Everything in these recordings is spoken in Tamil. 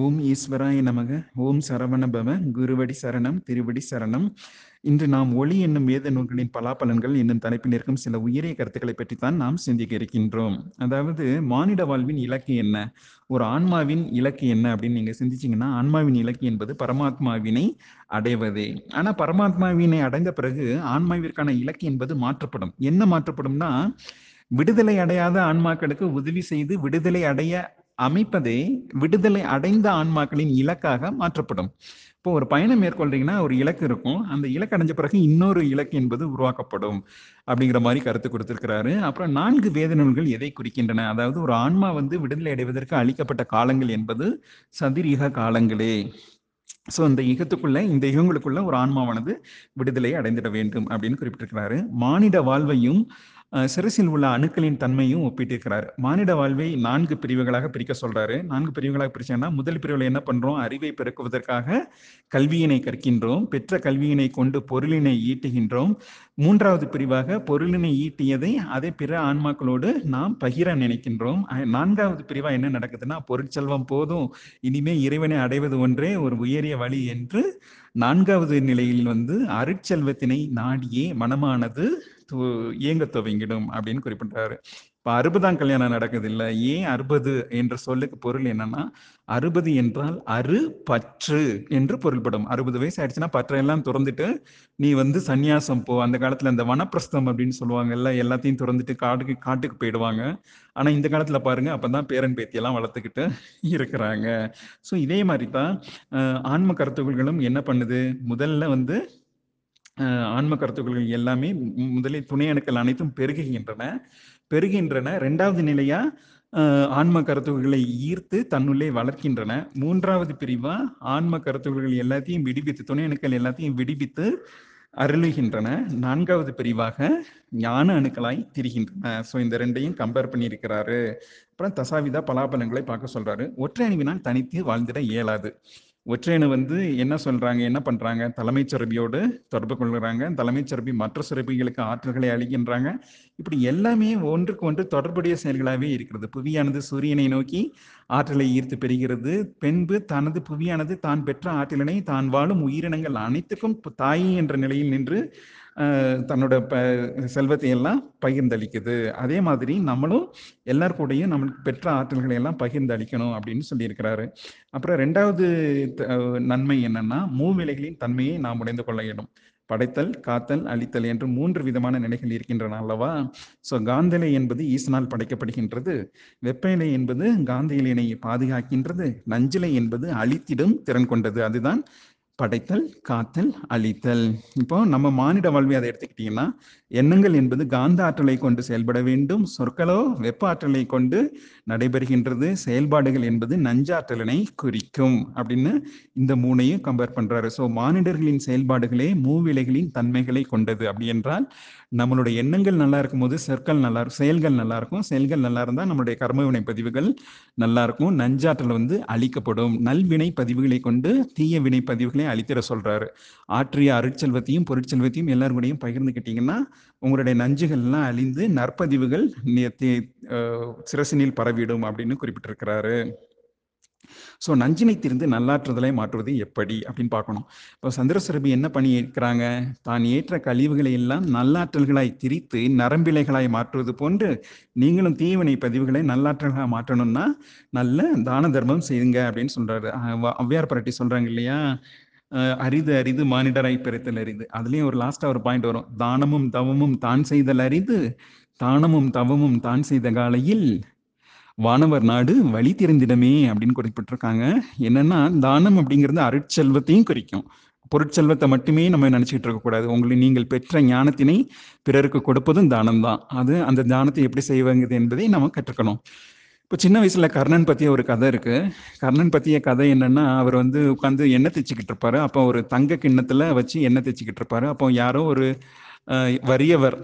ஓம் ஈஸ்வராய நமக. ஓம் சரவணபவ குருவடி சரணம் திருவடி சரணம். இன்று நாம் ஒளி என்னும் வேத நூல்களின் பலாபலன்கள் என்னும் தலைப்பில் இருக்கும் சில உயரிய கருத்துக்களை பற்றித்தான் நாம் சிந்திக்க இருக்கின்றோம். அதாவது மானிட வாழ்வின் இலக்கு என்ன? ஒரு ஆன்மாவின் இலக்கு என்ன அப்படின்னு நீங்க சிந்திச்சீங்கன்னா ஆன்மாவின் இலக்கு என்பது பரமாத்மாவினை அடைவதே. ஆனா பரமாத்மாவினை அடைந்த பிறகு ஆன்மாவிற்கான இலக்கு என்பது மாற்றப்படும். என்ன மாற்றப்படும்னா விடுதலை அடையாத ஆன்மாக்களுக்கு உதவி செய்து விடுதலை அடைய அமைப்பதே விடுதலை அடைந்த ஆன்மாக்களின் இலக்காக மாற்றப்படும். இப்போ ஒரு பயணம் மேற்கொள்றீங்கன்னா ஒரு இலக்கு இருக்கும். அந்த இலக்கு அடைஞ்ச பிறகு இன்னொரு இலக்கு என்பது உருவாக்கப்படும் அப்படிங்கிற மாதிரி கருத்து கொடுத்திருக்கிறாரு. அப்புறம் நான்கு வேத நூல்கள் எதை குறிக்கின்றன? அதாவது ஒரு ஆன்மா வந்து விடுதலை அடைவதற்கு அளிக்கப்பட்ட காலங்கள் என்பது சதிரீக காலங்களே. ஸோ இந்த யுகத்துக்குள்ள இந்த யுகங்களுக்குள்ள ஒரு ஆன்மாவானது விடுதலை அடைந்திட வேண்டும் அப்படின்னு குறிப்பிட்டிருக்கிறாரு. மானிட வாழ்வையும் சிறுசில் உள்ள அணுக்களின் தன்மையும் ஒப்பிட்டிருக்கிறார். மானிட வாழ்வை நான்கு பிரிவுகளாக பிரிக்க சொல்றாரு. நான்கு பிரிவுகளாக பிரிச்சோம்னா முதல் பிரிவில் என்ன பண்றோம்? அறிவை பெருக்குவதற்காக கல்வியினை கற்கின்றோம். பெற்ற கல்வியினை கொண்டு பொருளினை ஈட்டுகின்றோம். மூன்றாவது பிரிவாக பொருளினை ஈட்டியதை அதை பிற ஆன்மாக்களோடு நாம் பகிர நினைக்கின்றோம். நான்காவது பிரிவா என்ன நடக்குதுன்னா பொருட்செல்வம் போதும். இனிமே இறைவனை அடைவது ஒன்றே ஒரு உயரிய வழி என்று நான்காவது நிலையில் வந்து அருட்செல்வத்தினை நாடியே மனமானது இயங்க துவங்கிடும் அப்படின்னு குறிப்பிட்டாரு. இப்போ அறுபதாம் கல்யாணம் நடக்குது இல்லை ஏன் அறுபது என்ற சொல்லுக்கு பொருள் என்னன்னா அறுபது என்றால் அறு பற்று என்று பொருள்படும். அறுபது வயசு ஆயிடுச்சுன்னா பற்றையெல்லாம் திறந்துட்டு நீ வந்து சன்னியாசம் போ. அந்த காலத்துல இந்த வனப்பிரஸ்தம் அப்படின்னு சொல்லுவாங்கல்ல எல்லாத்தையும் திறந்துட்டு காட்டுக்கு காட்டுக்கு போயிடுவாங்க. ஆனா இந்த காலத்துல பாருங்க அப்பதான் பேரன் பேத்தியெல்லாம் வளர்த்துக்கிட்டு இருக்கிறாங்க. ஸோ இதே மாதிரி தான் ஆன்ம கருத்துகள்களும் என்ன பண்ணுது? முதல்ல வந்து ஆன்ம கருத்துக்கள் எல்லாமே முதலில் துணை அணுக்கள் அனைத்தும் பெருகுகின்றன. பெருகின்றன. ரெண்டாவது நிலையா ஆன்ம கருத்துக்களை ஈர்த்து தன்னுள்ளே வளர்க்கின்றன. மூன்றாவது பிரிவா ஆன்ம கருத்துக்கள் எல்லாத்தையும் விடுவித்து துணை அணுக்கள் எல்லாத்தையும் விடுவித்து அருளுகின்றன. நான்காவது பிரிவாக ஞான அணுக்களாய் திரிகின்றன. ஸோ இந்த ரெண்டையும் கம்பேர் பண்ணியிருக்கிறாரு. அப்புறம் தசாவிதா பலாபலங்களை பார்க்க சொல்றாரு. ஒற்றை அணுவினால் தனித்து வாழ்ந்திட இயலாது. ஒற்றையணு வந்து என்ன சொல்றாங்க என்ன பண்றாங்க? தலைமைச் சுரபியோடு தொடர்பு கொள்கிறாங்க. தலைமைச் சுரபி மற்ற சுரபிகளுக்கு ஆற்றல்களை அளிக்கின்றாங்க. இப்படி எல்லாமே ஒன்றுக்கு ஒன்று தொடர்புடைய செயல்களாகவே இருக்கிறது. புவியானது சூரியனை நோக்கி ஆற்றலை ஈர்த்து பெறுகிறது. பெண்பு தனது புவியானது தான் பெற்ற ஆற்றலினை தான் வாழும் உயிரினங்கள் அனைத்துக்கும் தாய் என்ற நிலையில் நின்று தன்னோட ப செல்வத்தை எல்லாம் பகிர்ந்தளிக்குது. அதே மாதிரி நம்மளும் எல்லார் கூடயும் நம்மளுக்கு பெற்ற ஆற்றல்களை எல்லாம் பகிர்ந்தளிக்கணும் அப்படின்னு சொல்லியிருக்கிறாரு. அப்புறம் ரெண்டாவது நன்மை என்னன்னா மூவிலைகளின் தன்மையை நாம் உடைந்து கொள்ள இடம் படைத்தல் காத்தல் அழித்தல் என்று மூன்று விதமான நிலைகள் இருக்கின்றன அல்லவா? ஸோ காந்தலை என்பது ஈசனால் படைக்கப்படுகின்றது. வெப்பநிலை என்பது காந்த இலையினை பாதுகாக்கின்றது. நஞ்சிலை என்பது அழித்திடும் திறன் கொண்டது. அதுதான் படைத்தல் காத்தல் அழித்தல். இப்போ நம்ம மானிட வாழ்வை அதை எடுத்துக்கிட்டீங்கன்னா எண்ணங்கள் என்பது காந்த ஆற்றலை கொண்டு செயல்பட வேண்டும். சொற்களோ வெப்ப ஆற்றலை கொண்டு நடைபெறுகின்றது. செயல்பாடுகள் என்பது நஞ்சாற்றலினை குறிக்கும் அப்படின்னு இந்த மூணையும் கம்பேர் பண்றாரு. ஸோ மானிடர்களின் செயல்பாடுகளே மூவிலைகளின் தன்மைகளை கொண்டது அப்படி என்றால் நம்மளுடைய எண்ணங்கள் நல்லா இருக்கும் போது சொற்கள் நல்லா இருக்கும் செயல்கள் நல்லா இருக்கும். செயல்கள் நல்லா இருந்தால் நம்மளுடைய கர்மவினை பதிவுகள் நல்லா இருக்கும். நஞ்சாற்றல் வந்து அழிக்கப்படும். நல்வினை பதிவுகளை கொண்டு தீய வினை பதிவுகளை அழித்திட சொல்றாரு. ஆற்றிய அருட்செல்வத்தையும் பொருட்செல்வத்தையும் எல்லாருக்கூடையும் பகிர்ந்துக்கிட்டீங்கன்னா உங்களுடைய நஞ்சுகள்லாம் அழிந்து நற்பதிவுகள் சிரசினில் பரவிடும் அப்படின்னு குறிப்பிட்டிருக்கிறாரு. ஸோ நஞ்சினை திருந்து நல்லாற்றுதலை மாற்றுவது எப்படி அப்படின்னு பார்க்கணும். இப்போ சந்திரசுரபி என்ன பண்ணி இருக்கிறாங்க தான் ஏற்ற கழிவுகளை எல்லாம் நல்லாற்றல்களாய் திரித்து நரம்பிலைகளாய் மாற்றுவது போன்று நீங்களும் தீவினை பதிவுகளை நல்லாற்றல்களாக மாற்றணும்னா நல்ல தான தர்மம் செய்யுங்க அப்படின்னு சொல்றாரு. ஔவையார் பரட்டி சொல்றாங்க இல்லையா? அரிது அரிது மானிடராய் பிறத்தல் அரிது அதுலயும் ஒரு லாஸ்டா ஒரு பாயிண்ட் வரும். தானமும் தவமும் தான் செய்தல் அரிது தானமும் தவமும் தான் செய்த காலையில் வானவர் நாடு வழி திறந்திடமே அப்படின்னு குறிப்பிட்டிருக்காங்க. என்னன்னா தானம் அப்படிங்கிறது அருட்செல்வத்தையும் குறிக்கும். பொருட்செல்வத்தை மட்டுமே நம்ம நினச்சிக்கிட்டு இருக்கக்கூடாது உங்களை நீங்கள் பெற்ற ஞானத்தினை பிறருக்கு கொடுப்பதும் தானம் தான் அது அந்த தானத்தை எப்படி செய்வாங்க என்பதை நம்ம கற்றுக்கணும். இப்போ சின்ன வயசுல கர்ணன் பத்திய ஒரு கதை இருக்கு. கர்ணன் பத்திய கதை என்னன்னா அவர் வந்து உட்காந்து எண்ணெய் தைச்சிக்கிட்டு இருப்பாரு. அப்போ ஒரு தங்க கிண்ணத்துல வச்சு எண்ணெய் தைச்சிக்கிட்டு இருப்பாரு. அப்போ யாரோ ஒரு வறியவர்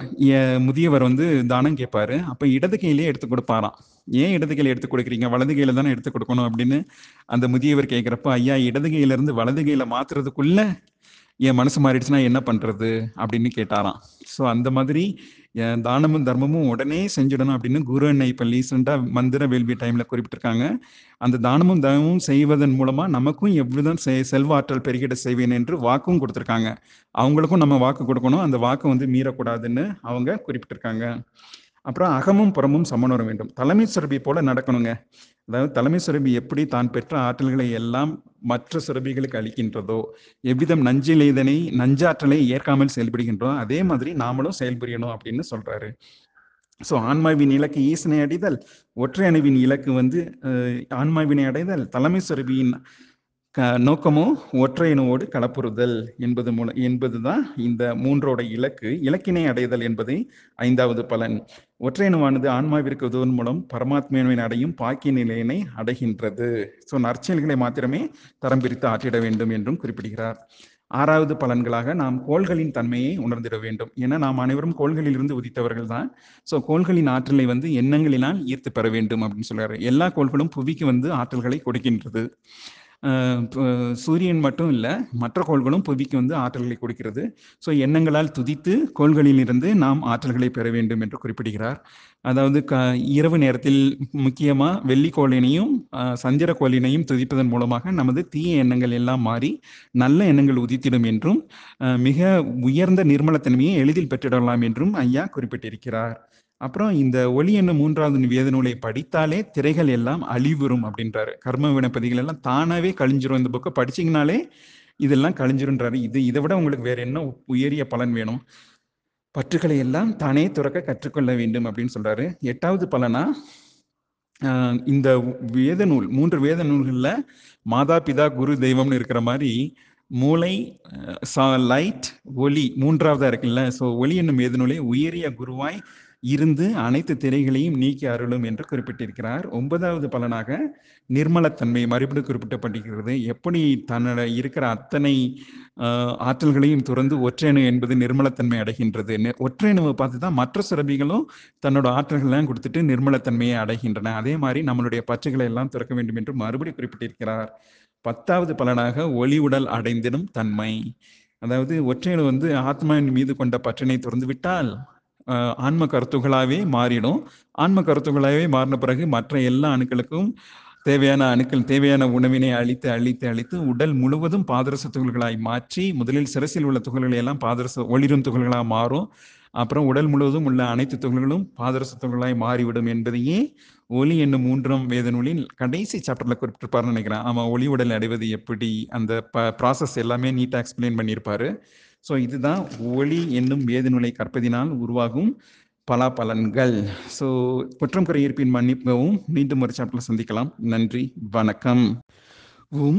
முதியவர் வந்து தானம் கேட்பாரு. அப்போ இடது கையிலேயே எடுத்து கொடுப்பாராம். ஏன் இடது கையில எடுத்து கொடுக்குறீங்க? வலது கையில தானே எடுத்து கொடுக்கணும்? அப்படின்னு அந்த முதியவர் கேட்குறப்ப ஐயா இடது கையில இருந்து வலது கையில மாத்துறதுக்குள்ள என் மனசு மாறிடுச்சுன்னா என்ன பண்றது அப்படின்னு கேட்டாராம். ஸோ அந்த மாதிரி என் தானமும் தர்மமும் உடனே செஞ்சிடணும் அப்படின்னு குரு அண்ணன் இப்போ ரீசெண்டாக மந்திர வேள்வி டைமில் குறிப்பிட்டிருக்காங்க. அந்த தானமும் தர்மமும் செய்வதன் மூலமாக நமக்கும் எவ்விதம் செ- செல்வாற்றல் பெருகிட செய்வேன் என்று வாக்கும் கொடுத்துருக்காங்க. அவங்களுக்கும் நம்ம வாக்கு கொடுக்கணும். அந்த வாக்கு வந்து மீறக்கூடாதுன்னு அவங்க குறிப்பிட்டிருக்காங்க. அப்புறம் அகமும் புறமும் சமணர வேண்டும். தலைமை சுரபி போல நடக்கணுங்க. அதாவது தலைமை சுரபி எப்படி தான் பெற்ற ஆற்றல்களை எல்லாம் மற்ற சுரபிகளுக்கு அளிக்கின்றதோ எவ்விதம் நஞ்சில் இதனை நஞ்சாற்றலை ஏற்காமல் செயல்படுகின்றதோ அதே மாதிரி நாமளும் செயல்புரியணும் அப்படின்னு சொல்றாரு. ஸோ ஆன்மாவின் இலக்கு ஈசனை அடைதல் ஒற்றை அணுவின் இலக்கு வந்து ஆன்மாவினை அடைதல் தலைமை சுரபியின் நோக்கமும் நோக்கமோ கலப்புறுதல் என்பது மூல என்பதுதான் இந்த மூன்றோட இலக்கு. இலக்கினை அடைதல் என்பதை ஐந்தாவது பலன். ஒற்றை ஆன்மாவிற்கு உதவும் மூலம் பரமாத்மாவின் அடையும் பாக்கிய நிலையினை அடைகின்றது. ஸோ நற்செயல்களை மாத்திரமே தரம் பிரித்து ஆற்றிட வேண்டும் என்றும் குறிப்பிடுகிறார். ஆறாவது பலன்களாக நாம் கோள்களின் தன்மையை உணர்ந்திட வேண்டும். ஏன்னா நாம் அனைவரும் கோள்களில் இருந்து உதித்தவர்கள் தான் ஸோ கோள்களின் ஆற்றலை வந்து எண்ணங்களினால் ஈர்த்து பெற வேண்டும் அப்படின்னு சொல்றாரு. எல்லா கோள்களும் புவிக்கு வந்து ஆற்றல்களை கொடுக்கின்றது. சூரியன் மட்டும் இல்லை மற்ற கோள்களும் புவிக்கு வந்து ஆற்றல்களை கொடுக்கிறது. ஸோ எண்ணங்களால் துதித்து கோள்களிலிருந்து நாம் ஆற்றல்களை பெற வேண்டும் என்று குறிப்பிடுகிறார். அதாவது க இரவு நேரத்தில் முக்கியமாக வெள்ளிக்கோளினையும் சந்திர கோளினையும் துதிப்பதன் மூலமாக நமது தீய எண்ணங்கள் எல்லாம் மாறி நல்ல எண்ணங்கள் உதித்திடும் என்றும் மிக உயர்ந்த நிர்மலத்தன்மையை எளிதில் பெற்றிடலாம் என்றும் ஐயா குறிப்பிட்டிருக்கிறார். அப்புறம் இந்த ஒளி என்னும் மூன்றாவது வேத நூலை படித்தாலே திரைகள் எல்லாம் அழிவுறும் அப்படின்றாரு. கர்ம வினப்பதிகள் எல்லாம் தானாவே கழிஞ்சிரும் இந்த புக்கை படிச்சீங்கனாலே இதெல்லாம் கழிஞ்சிருன்றாரு இது இதை விட உங்களுக்கு வேற என்ன உயரிய பலன் வேணும்? பற்றுகளை எல்லாம் தானே துறக்க கற்றுக்கொள்ள வேண்டும் அப்படின்னு சொல்றாரு. எட்டாவது பலனா இந்த வேத நூல் மூன்று வேத நூல்களில் மாதா பிதா குரு தெய்வம்னு இருக்கிற மாதிரி மூளை லைட் ஒளி மூன்றாவதா இருக்குல்ல. ஸோ ஒலி என்னும் வேத நூலை உயரிய குருவாய் இருந்து அனைத்து திரைகளையும் நீக்கி அருளும் என்று குறிப்பிட்டிருக்கிறார். ஒன்பதாவது பலனாக நிர்மலத்தன்மை மறுபடியும் குறிப்பிட்டப்பட்டிருக்கிறது. எப்படி தன்னோட இருக்கிற அத்தனை ஆற்றல்களையும் துறந்து ஒற்றையணு என்பது நிர்மலத்தன்மை அடைகின்றது. நெ- ஒற்றையணுவை பார்த்து தான் மற்ற சுரபிகளும் தன்னோட ஆற்றல்கள்லாம் கொடுத்துட்டு நிர்மலத்தன்மையை அடைகின்றன. அதே மாதிரி நம்மளுடைய பச்சைகளை எல்லாம் துறக்க வேண்டும் என்று மறுபடியும் குறிப்பிட்டிருக்கிறார். பத்தாவது பலனாக ஒளி உடல் அடைந்திடும் தன்மை. அதாவது ஒற்றையணு வந்து ஆத்மாவின் மீது கொண்ட பற்றினை துறந்து விட்டால் ஆன்ம கருத்துகளாகவே மாறிடும். ஆன்ம கருத்துகளாகவே மாறின பிறகு மற்ற எல்லா அணுக்களுக்கும் தேவையான அணுக்கள் தேவையான உணவினை அழித்து அழித்து அழித்து உடல் முழுவதும் பாதரச துகள்களாய் மாற்றி முதலில் சிரசில் உள்ள துகள்களை எல்லாம் பாதரச ஒளிரும் துகள்களாக மாறும். அப்புறம் உடல் முழுவதும் உள்ள அனைத்து துகள்களும் பாதரச துகள்களாய் மாறிவிடும் என்பதையே ஒளி என்னும் மூன்றாம் வேத நூலின் கடைசி சாப்டர்ல குறிப்பிட்டிருப்பாருன்னு நினைக்கிறேன். ஆமா ஒளி உடல் அடைவது எப்படி அந்த ப்ராசஸ் எல்லாமே நீட்டாக எக்ஸ்பிளைன் பண்ணியிருப்பாரு. ஸோ இதுதான் ஒளி என்னும் வேத நூலை கற்பதினால் உருவாகும் பலாபலன்கள். ஸோ குற்றம் குறை இருப்பின் மன்னிப்பவும் மீண்டும் ஒரு சாப்டர்ல சந்திக்கலாம். நன்றி வணக்கம். ஓம்